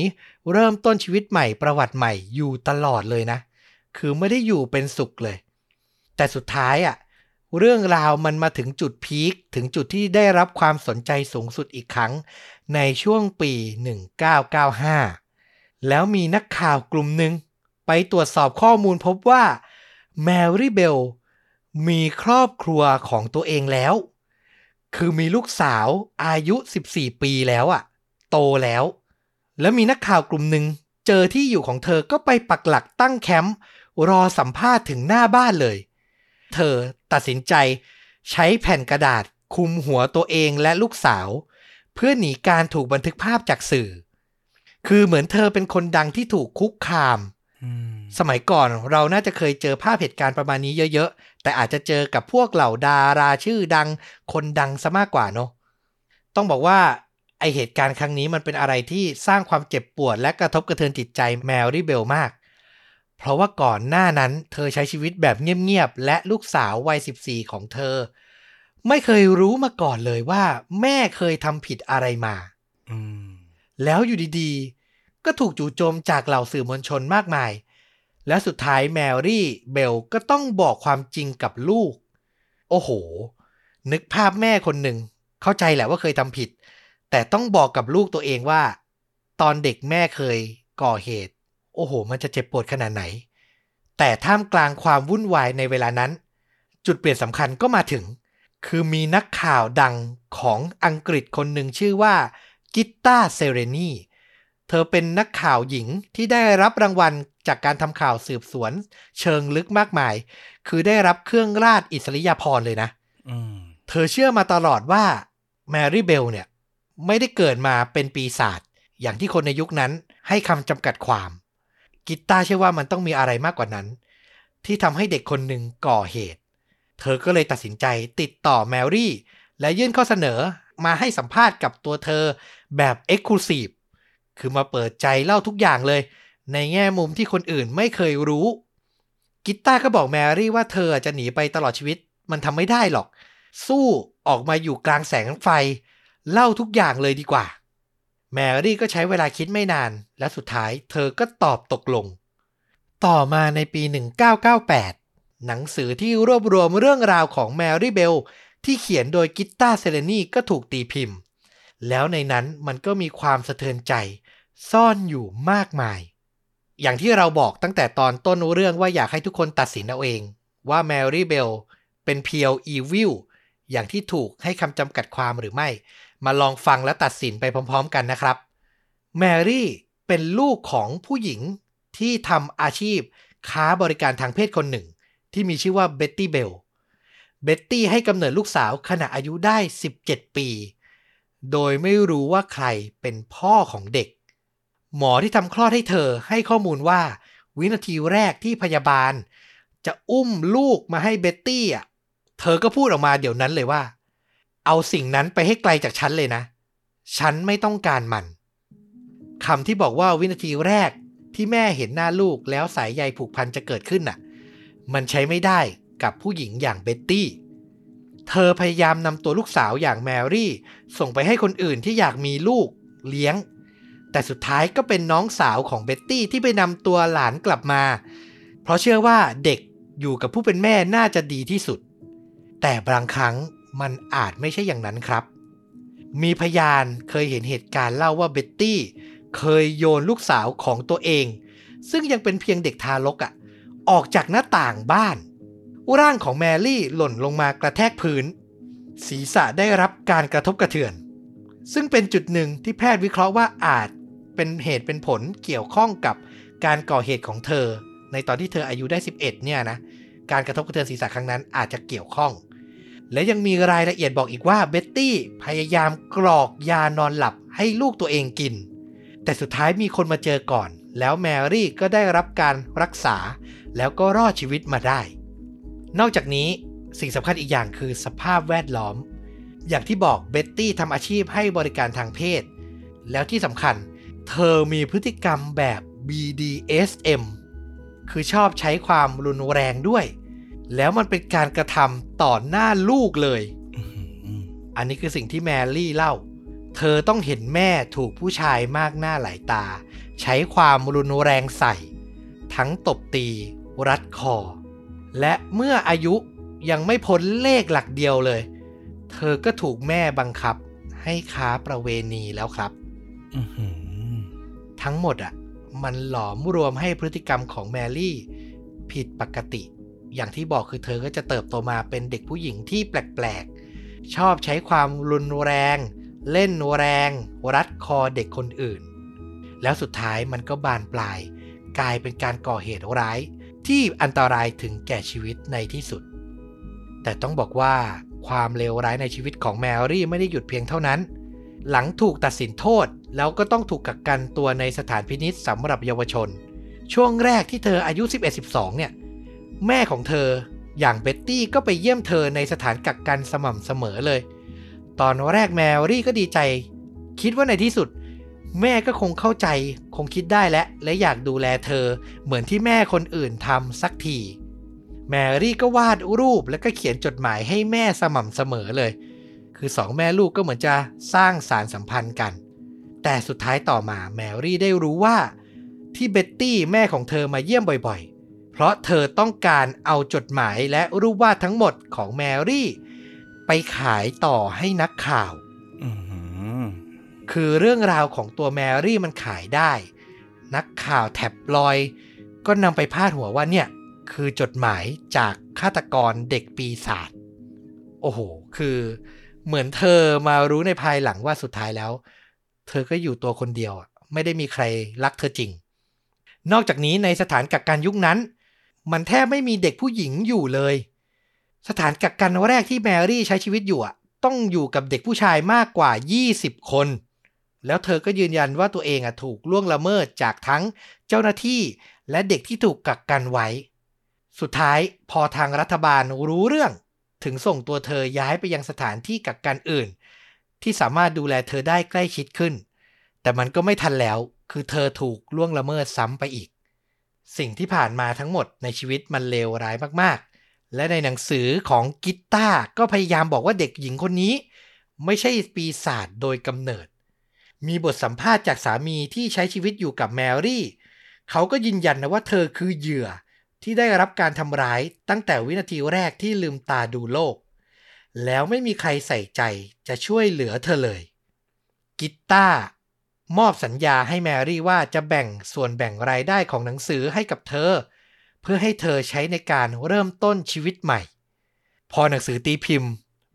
เริ่มต้นชีวิตใหม่ประวัติใหม่อยู่ตลอดเลยนะ คือไม่ได้อยู่เป็นสุขเลย แต่สุดท้ายอะ่ะเรื่องราวมันมาถึงจุดพีคถึงจุดที่ได้รับความสนใจสูงสุดอีกครั้ง ในช่วงปี 1995 แล้วมีนักข่าวกลุ่มหนึ่ง ไปตรวจสอบข้อมูลพบว่าแมรี่เบลมีครอบครัวของตัวเองแล้ว คือมีลูกสาวอายุ 14 ปีแล้วอะโตแล้ว แล้วมีนักข่าวกลุ่มหนึ่งเจอที่อยู่ของเธอก็ไปปักหลักตั้งแคมป์รอสัมภาษณ์ถึงหน้าบ้านเลย เธอตัดสินใจใช้แผ่นกระดาษคุมหัวตัวเองและลูกสาว เพื่อหนีการถูกบันทึกภาพจากสื่อ คือเหมือนเธอเป็นคนดังที่ถูกคุกคามอืม สมัยก่อนเราน่าจะเคยเจอภาพเหตุการณ์ประมาณนี้เยอะๆ แต่อาจจะเจอกับพวกเหล่าดาราชื่อดัง คนดังซะมากกว่าเนาะต้องบอกว่าไอเหตุการณ์ครั้งนี้มันเป็นอะไรที่สร้างความเจ็บปวด และกระทบกระเทือนจิตใจแมรี่เบลมาก เพราะว่าก่อนหน้านั้นเธอใช้ชีวิตแบบเงียบๆ และลูกสาววัย 14 ของเธอ ไม่เคยรู้มาก่อนเลยว่า แม่เคยทำผิดอะไรมาอืมแล้วอยู่ดีๆ ก็ถูกจู่โจมจากเหล่าสื่อมวลชนมากมาย และสุดท้ายแมรี่เบลก็ต้องบอกความจริงกับลูก โอ้โห นึกภาพแม่คนหนึ่ง เข้าใจแหละว่าเคยทำผิด แต่ต้องบอกกับลูกตัวเองว่า ตอนเด็กแม่เคยก่อเหตุ โอ้โห มันจะเจ็บปวดขนาดไหน แต่ท่ามกลางความวุ่นวายในเวลานั้น จุดเปลี่ยนสำคัญก็มาถึง คือมีนักข่าวดังของอังกฤษคนหนึ่งชื่อว่ากิตตาเซเรนีเธอเป็นนักข่าวหญิงที่ได้รับรางวัล จากการทำข่าวสืบสวน เชิงลึกมากมาย คือได้รับเครื่องราชอิสริยาภรณ์เลยนะอืมเธอเชื่อมาตลอดว่าแมรี่เบลเนี่ย ไม่ได้เกิดมาเป็นปีศาจอย่างที่คนในยุคนั้นให้คำจำกัดความ กิตตาร์เชื่อว่ามันต้องมีอะไรมากกว่านั้น ที่ทำให้เด็กคนหนึ่งก่อเหตุ เธอก็เลยตัดสินใจติดต่อแมรี่ และยื่นข้อเสนอมาให้สัมภาษณ์กับตัวเธอแบบ e x c l u s i v e คือมาเปิดใจเล่าทุกอย่างเลย ในแง่มุมที่คนอื่นไม่เคยรู้ กิตตาก็บอกแมรี่ว่าเธอจะหนีไปตลอดชีวิต มันทำไม่ได้หรอก สู้ออกมาอยู่กลางแสงไฟ เล่าทุกอย่างเลยดีกว่า แมรี่ก็ใช้เวลาคิดไม่นาน และสุดท้ายเธอก็ตอบตกลง ต่อมาในปี 1998 หนังสือที่รวบรวมเรื่องราวของแมรี่เบลที่เขียนโดยกิตตาเซเรนีก็ถูกตีพิมพ์ แล้วในนั้นมันก็มีความสะเทือนใจ ซ่อนอยู่มากมาย อย่างที่เราบอกตั้งแต่ตอนต้นเรื่องว่าอยากให้ทุกคนตัดสินเอาเอง ว่าแมรี่เบลเป็น pure evil อย่างที่ถูกให้คำจำกัดความหรือไม่ มาลองฟังและตัดสินไปพร้อม ๆ กันนะครับ แมรี่เป็นลูกของผู้หญิงที่ทำอาชีพค้าบริการทางเพศคนหนึ่ง ที่มีชื่อว่าเบ็ตตี้เบล เบ็ตตี้ให้กำเนิดลูกสาวขณะอายุได้ 17 ปี โดยไม่รู้ว่าใครเป็นพ่อของเด็ก หมอที่ทำคลอดให้เธอให้ข้อมูลว่า วินาทีแรกที่พยาบาล จะอุ้มลูกมาให้เบ็ตตี้อะเธอก็พูดออกมาเดี๋ยวนั้นเลยว่า เอาสิ่งนั้นไปให้ไกลจากฉันเลยนะ ฉันไม่ต้องการมันคำที่บอกว่าวินาทีแรกที่แม่เห็นหน้าลูกแล้วสายใยผูกพันจะเกิดขึ้นน่ะ มันใช้ไม่ได้กับผู้หญิงอย่างเบ็ตตี้ เธอพยายามนำตัวลูกสาวอย่างแมรี่ ส่งไปให้คนอื่นที่อยากมีลูกเลี้ยง แต่สุดท้ายก็เป็นน้องสาวของเบ็ตตี้ที่ไปนำตัวหลานกลับมา เพราะเชื่อว่าเด็กอยู่กับผู้เป็นแม่น่าจะดีที่สุด แต่บางครั้งมันอาจไม่ใช่อย่างนั้นครับ มีพยานเคยเห็นเหตุการณ์เล่าว่าเบ็ตตี้เคยโยนลูกสาวของตัวเอง ซึ่งยังเป็นเพียงเด็กทารกอะ่ะ ออกจากหน้าต่างบ้าน ร่างของแมรี่หล่นลงมากระแทกพื้น ศีรษะได้รับการกระทบกระเทือน ซึ่งเป็นจุดหนึ่งที่แพทย์วิเคราะห์ว่าอาจ เป็นเหตุเป็นผลเกี่ยวข้องกับการก่อเหตุของเธอ ในตอนที่เธออายุได้ 11 เนี่ยนะ การกระทบกระเทือนศีรษะครั้งนั้นอาจจะเกี่ยวข้อง และยังมีรายละเอียดบอกอีกว่าเบ็ตตี้พยายามกรอกยานอนหลับให้ลูกตัวเองกิน แต่สุดท้ายมีคนมาเจอก่อน แล้วแมรี่ก็ได้รับการรักษา แล้วก็รอดชีวิตมาได้ นอกจากนี้สิ่งสำคัญอีกอย่างคือสภาพแวดล้อม อย่างที่บอกเบ็ตตี้ทำอาชีพให้บริการทางเพศ แล้วที่สำคัญ เธอมีพฤติกรรมแบบ BDSM คือชอบใช้ความรุนแรงด้วย แล้วมันเป็นการกระทำต่อหน้าลูกเลยอืมอันนี้คือสิ่งที่แมรี่เล่า เธอต้องเห็นแม่ถูกผู้ชายมากหน้าหลายตา ใช้ความรุนแรงใส่ ทั้งตบตี รัดคอ และเมื่ออายุยังไม่พ้นเลขหลักเดียวเลย เธอก็ถูกแม่บังคับให้ค้าประเวณีแล้วครับ อื้อหือ ทั้งหมดอะมันหลอมรวมให้พฤติกรรมของแมรี่ ผิดปกติ อย่างที่บอกคือเธอก็จะเติบโตมาเป็นเด็กผู้หญิงที่แปลกๆ ชอบใช้ความรุนแรง เล่นแรง รัดคอเด็กคนอื่น แล้วสุดท้ายมันก็บานปลาย กลายเป็นการก่อเหตุร้าย ที่อันตรายถึงแก่ชีวิตในที่สุด แต่ต้องบอกว่าความเลวร้ายในชีวิตของแมรี่ไม่ได้หยุดเพียงเท่านั้น หลังถูกตัดสินโทษแล้วก็ต้องถูกกักกันตัวในสถานพินิจสำหรับเยาวชน ช่วงแรกที่เธออายุ 11-12 เนี่ย แม่ของเธออย่างเบ็ตตี้ก็ไปเยี่ยมเธอในสถานกักกันสม่ำเสมอเลย ตอนแรกแมรี่ก็ดีใจ คิดว่าในที่สุด แม่ก็คงเข้าใจ คงคิดได้และและอยากดูแลเธอเหมือนที่แม่คนอื่นทำสักทีแมรี่ก็วาดรูปแล้วก็เขียนจดหมายให้แม่สม่ำเสมอเลย คือสองแม่ลูกก็เหมือนจะสร้างสารสัมพันธ์กัน แต่สุดท้ายต่อมาแมรี่ได้รู้ว่า ที่เบ็ตตี้แม่ของเธอมาเยี่ยมบ่อยๆ เพราะเธอต้องการเอาจดหมายและรูปวาดทั้งหมดของแมรี่ ไปขายต่อให้นักข่าวอื้อหือคือเรื่องราวของตัวแมรี่มันขายได้ นักข่าวแท็บลอยด์ก็นำไปพาดหัวว่าเนี่ย คือจดหมายจากฆาตกรเด็กปีศาจโอ้โห คือ เหมือนเธอมารู้ในภายหลังว่าสุดท้ายแล้ว เธอก็อยู่ตัวคนเดียวอะไม่ได้มีใครรักเธอจริง นอกจากนี้ในสถานกักกันยุคนั้น มันแทบไม่มีเด็กผู้หญิงอยู่เลย สถานกักกันแรกที่แมรี่ใช้ชีวิตอยู่อะต้องอยู่กับเด็กผู้ชายมากกว่า 20 คน แล้วเธอก็ยืนยันว่าตัวเองอะถูกล่วงละเมิดจากทั้งเจ้าหน้าที่และเด็กที่ถูกกักกันไว้ สุดท้ายพอทางรัฐบาลรู้เรื่อง ถึงส่งตัวเธอย้ายไปยังสถานที่กักกันอื่น ที่สามารถดูแลเธอได้ใกล้ชิดขึ้น แต่มันก็ไม่ทันแล้ว คือเธอถูกล่วงละเมิดซ้ำไปอีก สิ่งที่ผ่านมาทั้งหมดในชีวิตมันเลวร้ายมากๆ และในหนังสือของกิตตาก็พยายามบอกว่าเด็กหญิงคนนี้ ไม่ใช่ปีศาจโดยกำเนิด มีบทสัมภาษณ์จากสามีที่ใช้ชีวิตอยู่กับแมรี่ เขาก็ยืนยันนะว่าเธอคือเหยื่อ ที่ได้รับการทำร้ายตั้งแต่วินาทีแรกที่ลืมตาดูโลก แล้วไม่มีใครใส่ใจจะช่วยเหลือเธอเลย กิตตามอบสัญญาให้แมรี่ว่าจะแบ่งส่วนแบ่งรายได้ของหนังสือให้กับเธอ เพื่อให้เธอใช้ในการเริ่มต้นชีวิตใหม่ พอหนังสือตีพิมพ์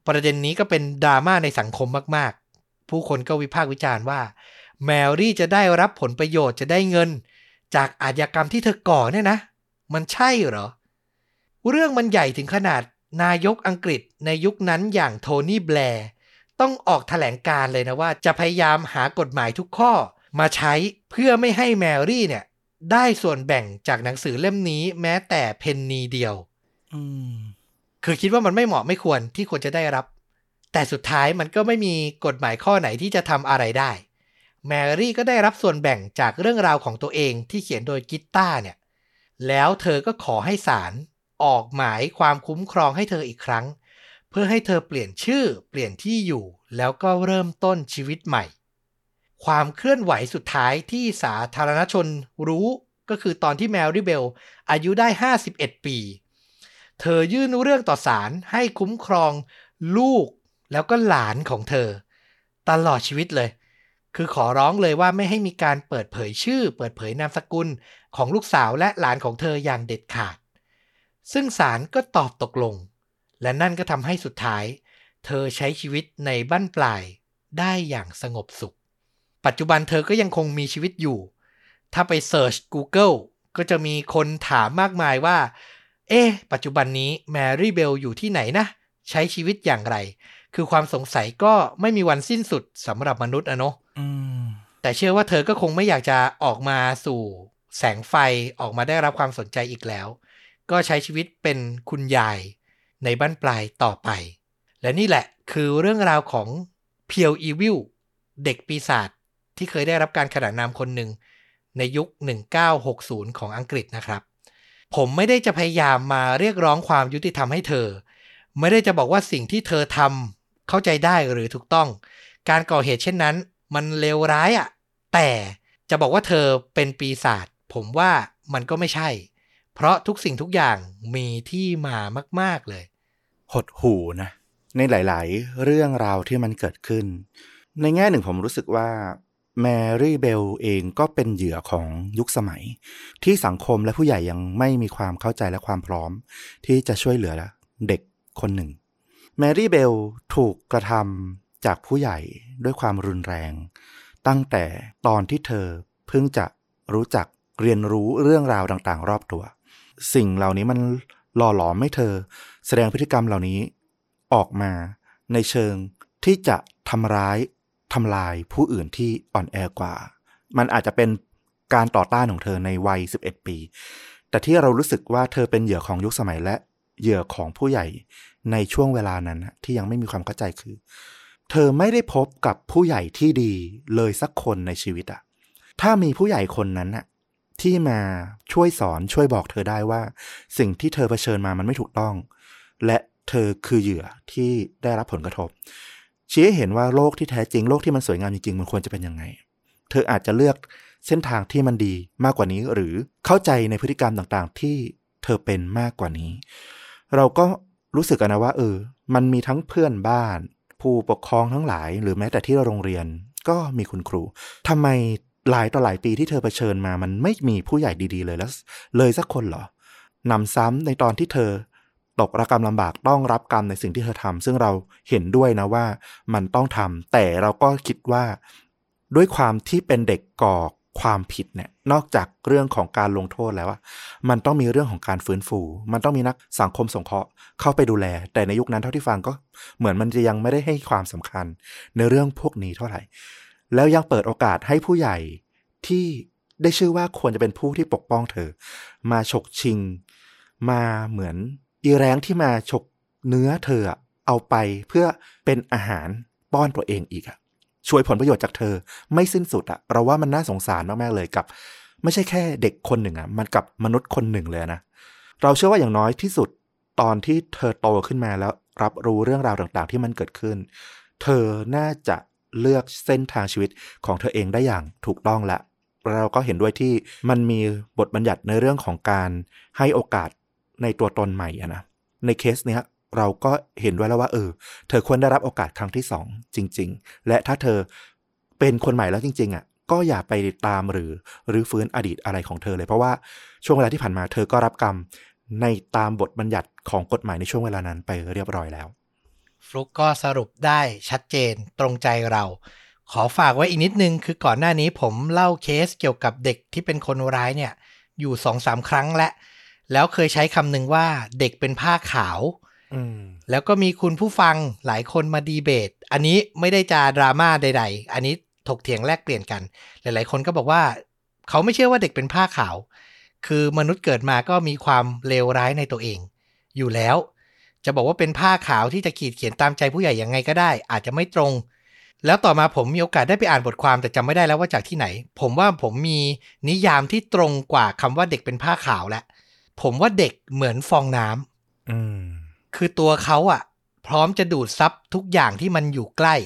ประเด็นนี้ก็เป็นดราม่าในสังคมมากๆ ผู้คนก็วิพากษ์วิจารณ์ว่า แมรี่จะได้รับผลประโยชน์จะได้เงิน จากอาชญากรรมที่เธอก่อเนี่ยนะ มันใช่เหรอ เรื่องมันใหญ่ถึงขนาดนายกอังกฤษในยุคนั้นอย่างโทนี่แบลร์ต้องออกแถลงการณ์เลยนะว่าจะพยายามหากฎหมายทุกข้อมาใช้เพื่อไม่ให้แมรี่เนี่ย ได้ส่วนแบ่งจากหนังสือเล่มนี้แม้แต่เพนนีเดียวอืมคือคิดว่ามันไม่เหมาะไม่ควรที่ควรจะได้รับ แต่สุดท้ายมันก็ไม่มีกฎหมายข้อไหนที่จะทำอะไรได้ แมรี่ก็ได้รับส่วนแบ่งจากเรื่องราวของตัวเองที่เขียนโดยกิตตาร์เนี่ย แล้วเธอก็ขอให้ศาลออกหมายความคุ้มครองให้เธออีกครั้ง เพื่อให้เธอเปลี่ยนชื่อเปลี่ยนที่อยู่ แล้วก็เริ่มต้นชีวิตใหม่ ความเคลื่อนไหวสุดท้ายที่สาธารณชนรู้ก็คือตอนที่แมรี่เบลอายุได้ 51 ปี เธอยื่นเรื่องต่อศาลให้คุ้มครองลูกแล้วก็หลานของเธอ ตลอดชีวิตเลย คือขอร้องเลยว่าไม่ให้มีการเปิดเผยชื่อ เปิดเผยนามสกุลของลูกสาวและหลานของเธออย่างเด็ดขาด ซึ่งศาลก็ตอบตกลง และนั่นก็ทำให้สุดท้าย เธอใช้ชีวิตในบ้านปลายได้อย่างสงบสุข ปัจจุบันเธอก็ยังคงมีชีวิตอยู่ ถ้าไปเ e ิร์ช Google ก็จะมีคนถามมากมายว่า เอ๊ะ ปัจจุบันนี้แมรี่เบลอยู่ที่ไหนนะ ใช้ชีวิตอย่างไร คือความสงสัยก็ไม่มีวันสิ้นสุดสำหรับมนุษย์อะเนาะอืมแต่เชื่อว่าเธอก็คงไม่อยากจะออกมาสู่แสงไฟออกมาได้รับความสนใจอีกแล้ว ก็ใช้ชีวิตเป็นคุณยายในบ้านปลายต่อไป และนี่แหละคือเรื่องราวของเพียวอีวิลเด็กปีศาจที่เคยได้รับการขนานนามคนหนึ่งในยุค 1960 ของอังกฤษนะครับ ผมไม่ได้จะพยายามมาเรียกร้องความยุติธรรมให้เธอ ไม่ได้จะบอกว่าสิ่งที่เธอทำ เข้าใจได้หรือถูกต้อง การก่อเหตุเช่นนั้น มันเลวร้ายอะ่ะ แต่จะบอกว่าเธอเป็นปีศาจผมว่ามันก็ไม่ใช่ เพราะทุกสิ่งทุกอย่างมีที่มามาก ๆเลย หดหูนะ ในหลาย ๆ เรื่องราวที่มันเกิดขึ้น ในแง่หนึ่งผมรู้สึกว่าแมรี่เบลเองก็เป็นเหยื่อของยุคสมัย ที่สังคมและผู้ใหญ่ยังไม่มีความเข้าใจและความพร้อม ที่จะช่วยเหลือเด็กคนหนึ่ง แมรี่เบลถูกกระทำจากผู้ใหญ่ด้วยความรุนแรง ตั้งแต่ตอนที่เธอเพิ่งจะรู้จักเรียนรู้เรื่องราวต่างๆ รอบตัว สิ่งเหล่านี้มันหล่อหลอมให้เธอ แสดงพฤติกรรมเหล่านี้ ออกมาในเชิงที่จะทำร้ายทำลายผู้อื่นที่อ่อนแอกว่า มันอาจจะเป็นการต่อต้านของเธอในวัย 11 ปี แต่ที่เรารู้สึกว่าเธอเป็นเหยื่อของยุคสมัยและ เหยื่อของผู้ใหญ่ในช่วงเวลานั้นที่ยังไม่มีความเข้าใจคือ เธอไม่ได้พบกับผู้ใหญ่ที่ดีเลยสักคนในชีวิตอะถ้ามีผู้ใหญ่คนนั้นอะที่มาช่วยสอนช่วยบอกเธอได้ว่า สิ่งที่เธอเผชิญมามันไม่ถูกต้อง และเธอคือเหยื่อที่ได้รับผลกระทบ ชี้ให้เห็นว่าโลกที่แท้จริงโลกที่มันสวยงามจริงๆมันควรจะเป็นยังไง เธออาจจะเลือกเส้นทางที่มันดีมากกว่านี้ หรือเข้าใจในพฤติกรรมต่างๆ ที่เธอเป็นมากกว่านี้ เราก็รู้สึกกันนะว่าเออ มันมีทั้งเพื่อนบ้าน ผู้ปกครองทั้งหลาย หรือแม้แต่ที่โรงเรียนก็มีคุณครูทำไมหลายต่อหลายปีที่เธอเผชิญมา มันไม่มีผู้ใหญ่ดีๆเลยแล้ว เลยสักคนเหรอนำซ้ำในตอนที่เธอตกระกรรมลำบากต้องรับกรรมในสิ่งที่เธอทำซึ่งเราเห็นด้วยนะว่ามันต้องทำแต่เราก็คิดว่า ด้วยความที่เป็นเด็กก่อ ความผิดเนี่ยนอกจากเรื่องของการลงโทษแล้วว่ามันต้องมีเรื่องของการฟื้นฟู มันต้องมีนักสังคมสงเคราะห์เข้าไปดูแล แต่ในยุคนั้นเท่าที่ฟังก็เหมือนมันจะยังไม่ได้ให้ความสำคัญในเรื่องพวกนี้เท่าไหร่ แล้วยังเปิดโอกาสให้ผู้ใหญ่ที่ได้ชื่อว่าควรจะเป็นผู้ที่ปกป้องเธอ มาฉกชิง มาเหมือนอีแรงที่มาฉกเนื้อเธอเอาไปเพื่อเป็นอาหารป้อนตัวเองอีกอะ ช่วยผลประโยชน์จากเธอ ไม่สิ้นสุดอะเราว่ามันน่าสงสารมากๆเลยกับ ไม่ใช่แค่เด็กคนหนึ่งอะมันกับมนุษย์คนหนึ่งเลยนะเราเชื่อว่าอย่างน้อยที่สุดตอนที่เธอโตขึ้นมาแล้วรับรู้เรื่องราวต่างๆ ที่มันเกิดขึ้น เธอน่าจะเลือกเส้นทางชีวิตของเธอเองได้อย่างถูกต้องและเราก็เห็นด้วยที่มันมีบทบัญญัติในเรื่องของการให้โอกาสในตัวตนใหม่อะนะในเคสเนี้ย เราก็เห็นด้วยแล้วว่า เออ เธอควรได้รับโอกาสครั้งที่สองจริง ๆ และถ้าเธอเป็นคนใหม่แล้วจริง ๆอะก็อย่าไปตามหรือหรือฟื้นอดีตอะไรของเธอเลย เพราะว่าช่วงเวลาที่ผ่านมาเธอก็รับกรรมในตามบทบัญญัติของกฎหมายในช่วงเวลานั้นไปเรียบร้อยแล้วฟลุกก็สรุปได้ชัดเจนตรงใจเรา ขอฝากไว้อีกนิดนึง คือก่อนหน้านี้ผมเล่าเคสเกี่ยวกับเด็กที่เป็นคนร้ายเนี่ย อยู่สองสามครั้งและ แล้วเคยใช้คำหนึ่งว่าเด็กเป็นผ้าขาว แล้วก็มีคุณผู้ฟังหลายคนมาดีเบต อันนี้ไม่ได้จะดราม่าใด ๆ อันนี้ถกเถียงแลกเปลี่ยนกัน หลาย ๆ คนก็บอกว่า เขาไม่เชื่อว่าเด็กเป็นผ้าขาว คือมนุษย์เกิดมาก็มีความเลวร้ายในตัวเอง อยู่แล้ว จะบอกว่าเป็นผ้าขาวที่จะขีดเขียนตามใจผู้ใหญ่ยังไงก็ได้ อาจจะไม่ตรง แล้วต่อมาผมมีโอกาสได้ไปอ่านบทความแต่จำไม่ได้แล้วว่าจากที่ไหน ผมว่าผมมีนิยามที่ตรงกว่าคำว่าเด็กเป็นผ้าขาวแล้วผมว่าเด็กเหมือนฟองน้ำอืม คือตัวเขาอะพร้อมจะดูดซับทุกอย่างที่มันอยู่ใกล้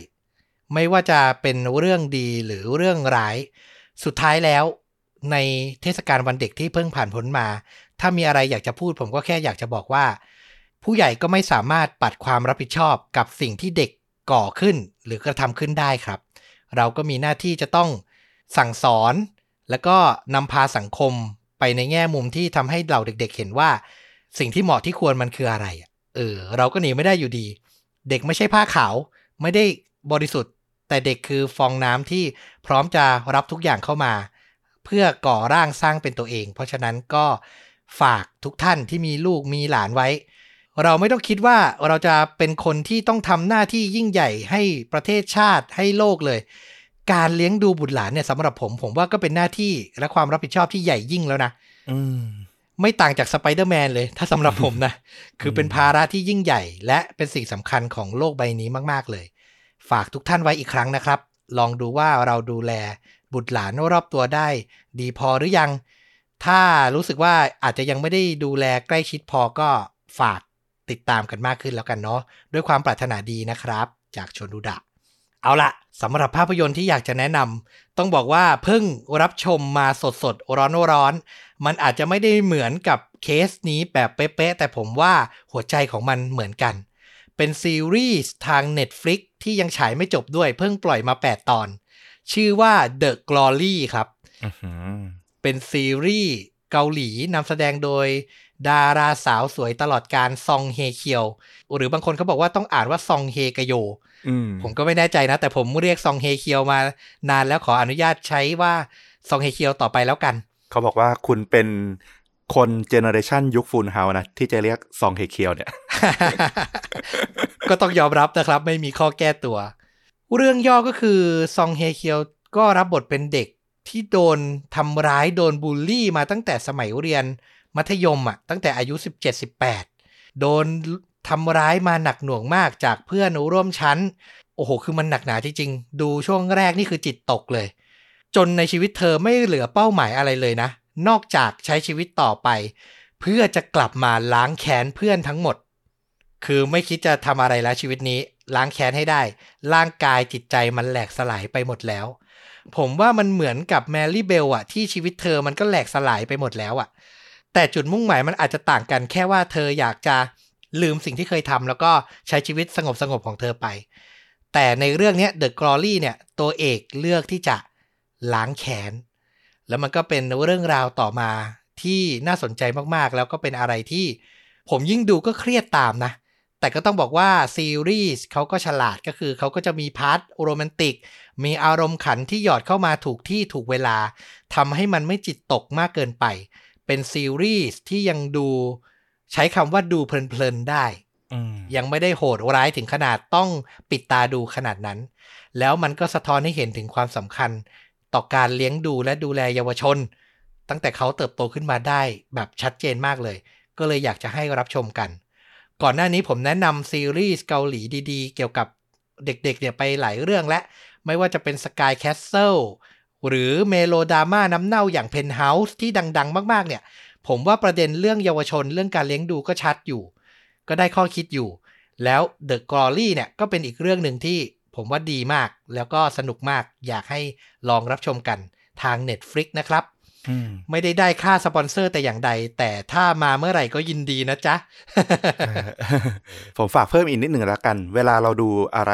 ไม่ว่าจะเป็นเรื่องดีหรือเรื่องร้าย สุดท้ายแล้วในเทศกาลวันเด็กที่เพิ่งผ่านพ้นมา ถ้ามีอะไรอยากจะพูดผมก็แค่อยากจะบอกว่า ผู้ใหญ่ก็ไม่สามารถปัดความรับผิดชอบกับสิ่งที่เด็กก่อขึ้นหรือกระทำขึ้นได้ครับ เราก็มีหน้าที่จะต้องสั่งสอน แล้วก็นำพาสังคมไปในแง่มุมที่ทำให้เราเด็กๆเห็นว่า สิ่งที่เหมาะที่ควรมันคืออะไรอะ เออเราก็หนีไม่ได้อยู่ดี เด็กไม่ใช่ผ้าขาว ไม่ได้บริสุทธิ์ แต่เด็กคือฟองน้ำที่พร้อมจะรับทุกอย่างเข้ามา เพื่อก่อร่างสร้างเป็นตัวเอง เพราะฉะนั้นก็ฝากทุกท่านที่มีลูกมีหลานไว้ เราไม่ต้องคิดว่าเราจะเป็นคนที่ต้องทำหน้าที่ยิ่งใหญ่ให้ประเทศชาติให้โลกเลย การเลี้ยงดูบุตรหลานเนี่ยสำหรับผม ผมว่าก็เป็นหน้าที่และความรับผิดชอบที่ใหญ่ยิ่งแล้วนะอืม ไม่ต่างจากสไปเดอร์แมนเลย ถ้าสำหรับผมนะ คือเป็นภาระที่ยิ่งใหญ่ และเป็นสิ่งสำคัญของโลกใบนี้มาก ๆ เลย ฝากทุกท่านไว้อีกครั้งนะครับ ลองดูว่าเราดูแลบุตรหลานรอบตัวได้ ดีพอหรือยัง ถ้ารู้สึกว่าอาจจะยังไม่ได้ดูแลใกล้ชิดพอก็ฝากติดตามกันมากขึ้นแล้วกันเนาะด้วยความปรารถนาดีนะครับ จากชนดูดะ เอาละสำหรับภาพยนตร์ที่อยากจะแนะนำต้องบอกว่าเพิ่งรับชมมาสดสดๆร้อนร้อนๆ มันอาจจะไม่ได้เหมือนกับเคสนี้แบบเป๊ะๆแต่ผมว่าหัวใจของมันเหมือนกัน เป็นซีรีส์ทาง Netflix ที่ยังฉายไม่จบด้วยเพิ่งปล่อยมา 8 ตอน ชื่อว่า The Glory ครับอื้อหือเป็นซีรีส์เกาหลีนำแสดงโดย ดาราสาวสวยตลอดการซองเฮเคียว หรือบางคนเขาบอกว่าต้องอ่านว่าซองเฮกโยอืมผมก็ไม่แน่ใจนะ แต่ผมเรียกซองเฮเคียวมานานแล้วขออนุญาตใช้ว่าซองเฮเคียวต่อไปแล้วกัน เขาบอกว่าคุณเป็นคนเจเนอเรชันยุคฟูนเฮานะ ที่จะเรียกซองเฮเคียวเนี่ย ก็ต้องยอมรับนะครับ ไม่มีข้อแก้ตัว เรื่องย่อก็คือซองเฮเคียวก็รับบทเป็นเด็กที่โดนทำร้ายโดนบูลลี่มาตั้งแต่สมัยเรียนมัธยมอะตั้งแต่อายุ 17-18 โดนทำร้ายมาหนักหน่วงมากจากเพื่อนร่วมชั้น โอ้โห คือมันหนักหนาจริงๆ ดูช่วงแรกนี่คือจิตตกเลย จนในชีวิตเธอไม่เหลือเป้าหมายอะไรเลยนะ นอกจากใช้ชีวิตต่อไป เพื่อจะกลับมาล้างแค้นเพื่อนทั้งหมด คือไม่คิดจะทำอะไรแล้วชีวิตนี้ ล้างแค้นให้ได้ ร่างกายจิตใจมันแหลกสลายไปหมดแล้ว ผมว่ามันเหมือนกับแมรี่เบลอะที่ชีวิตเธอมันก็แหลกสลายไปหมดแล้วอะแต่จุดมุ่งหมายมันอาจจะต่างกันแค่ว่าเธออยากจะลืมสิ่งที่เคยทำแล้วก็ใช้ชีวิตสงบสงบๆของเธอไป แต่ในเรื่องนี้ย The Glory เนี่ยตัวเอกเลือกที่จะ ล้างแค้น แล้วมันก็เป็นเรื่องราวต่อมาที่น่าสนใจมากๆ แล้วก็เป็นอะไรที่ผมยิ่งดูก็เครียดตามนะ แต่ก็ต้องบอกว่าซีรีส์เขาก็ฉลาดก็คือเขาก็จะมี part โรแมนติก มีอารมณ์ขันที่หยอดเข้ามาถูกที่ถูกเวลาทำให้มันไม่จิตตกมากเกินไป เป็นซีรีส์ที่ยังดูใช้คำว่าดูเพลินๆได้อืมยังไม่ได้โหดร้ายถึงขนาดต้องปิดตาดูขนาดนั้น แล้วมันก็สะท้อนให้เห็นถึงความสำคัญ ต่อการเลี้ยงดูและดูแลเยาวชน ตั้งแต่เขาเติบโตขึ้นมาได้แบบชัดเจนมากเลย ก็เลยอยากจะให้รับชมกัน ก่อนหน้านี้ผมแนะนำซีรีส์เกาหลีดีๆ เกี่ยวกับเด็กๆเนี่ยไปหลายเรื่องและ ไม่ว่าจะเป็น Sky Castle หรือเมโลดราม่าน้ำเน่าอย่าง Penthouse ที่ดัง ๆ มากๆ เนี่ย ผมว่าประเด็นเรื่องเยาวชนเรื่องการเลี้ยงดูก็ชัดอยู่ ก็ได้ข้อคิดอยู่ แล้ว The Glory เนี่ยก็เป็นอีกเรื่องหนึ่งที่ ผมว่าดีมาก แล้วก็สนุกมากอยากให้ลองรับชมกันทาง Netflix นะครับอืมไม่ได้ได้ค่าสปอนเซอร์แต่อย่างใด แต่ถ้ามาเมื่อไหร่ก็ยินดีนะจ๊ะ ผมฝากเพิ่มอีกนิดหนึ่งแล้วกัน เวลาเราดูอะไร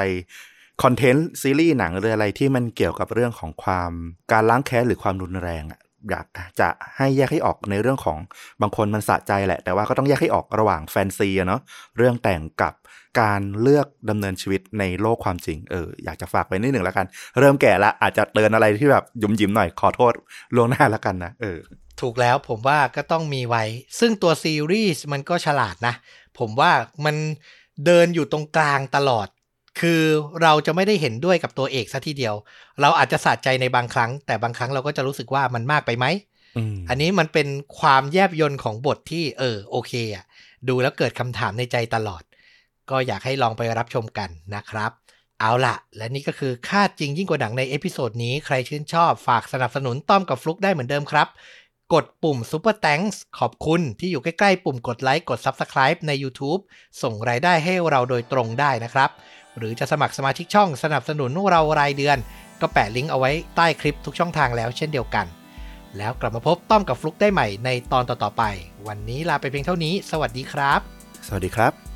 คอนเทนต์ซีรีส์หนังหรืออะไรที่มันเกี่ยวกับเรื่องของความการล้างแค้นหรือความรุนแรง อยากจะให้แยกให้ออกในเรื่องของบางคนมันสะใจแหละ แต่ว่าก็ต้องแยกให้ออกระหว่างแฟนซีอะเนาะเรื่องแต่งกับการเลือกดำเนินชีวิตในโลกความจริงเอออยากจะฝากไว้นิดหนึ่งแล้วกัน เริ่มแก่ละอาจจะเตือนอะไรที่แบบยุ่มยิ้มหน่อยขอโทษล่วงหน้าแล้วกันนะเออถูกแล้วผมว่าก็ต้องมีไว้ ซึ่งตัวซีรีส์มันก็ฉลาดนะ ผมว่ามันเดินอยู่ตรงกลางตลอด คือเราจะไม่ได้เห็นด้วยกับตัวเอกซะทีเดียว เราอาจจะสะใจในบางครั้ง แต่บางครั้งเราก็จะรู้สึกว่ามันมากไปไหมอืมอันนี้มันเป็นความแยบยนต์ของบทที่เออโอเคอะดูแล้วเกิดคำถามในใจตลอด ก็อยากให้ลองไปรับชมกันนะครับ เอาล่ะและนี่ก็คือฆาตจริงยิ่งกว่าหนังใน episode นี้ใครชื่นชอบฝากสนับสนุนต้อมกับฟลุกได้เหมือนเดิมครับกดปุ่ม Super Thanks ขอบคุณที่อยู่ใกล้ ๆ ปุ่มกดไลค์กด Subscribe ใน YouTube ส่งรายได้ให้เราโดยตรงได้นะครับ หรือจะสมัครสมาชิกช่องสนับสนุนเรารายเดือน ก็แปะลิงก์เอาไว้ใต้คลิปทุกช่องทางแล้วเช่นเดียวกัน แล้วกลับมาพบต้อมกับฟลุกได้ใหม่ในตอนต่อๆไป วันนี้ลาไปเพียงเท่านี้ สวัสดีครับ สวัสดีครับ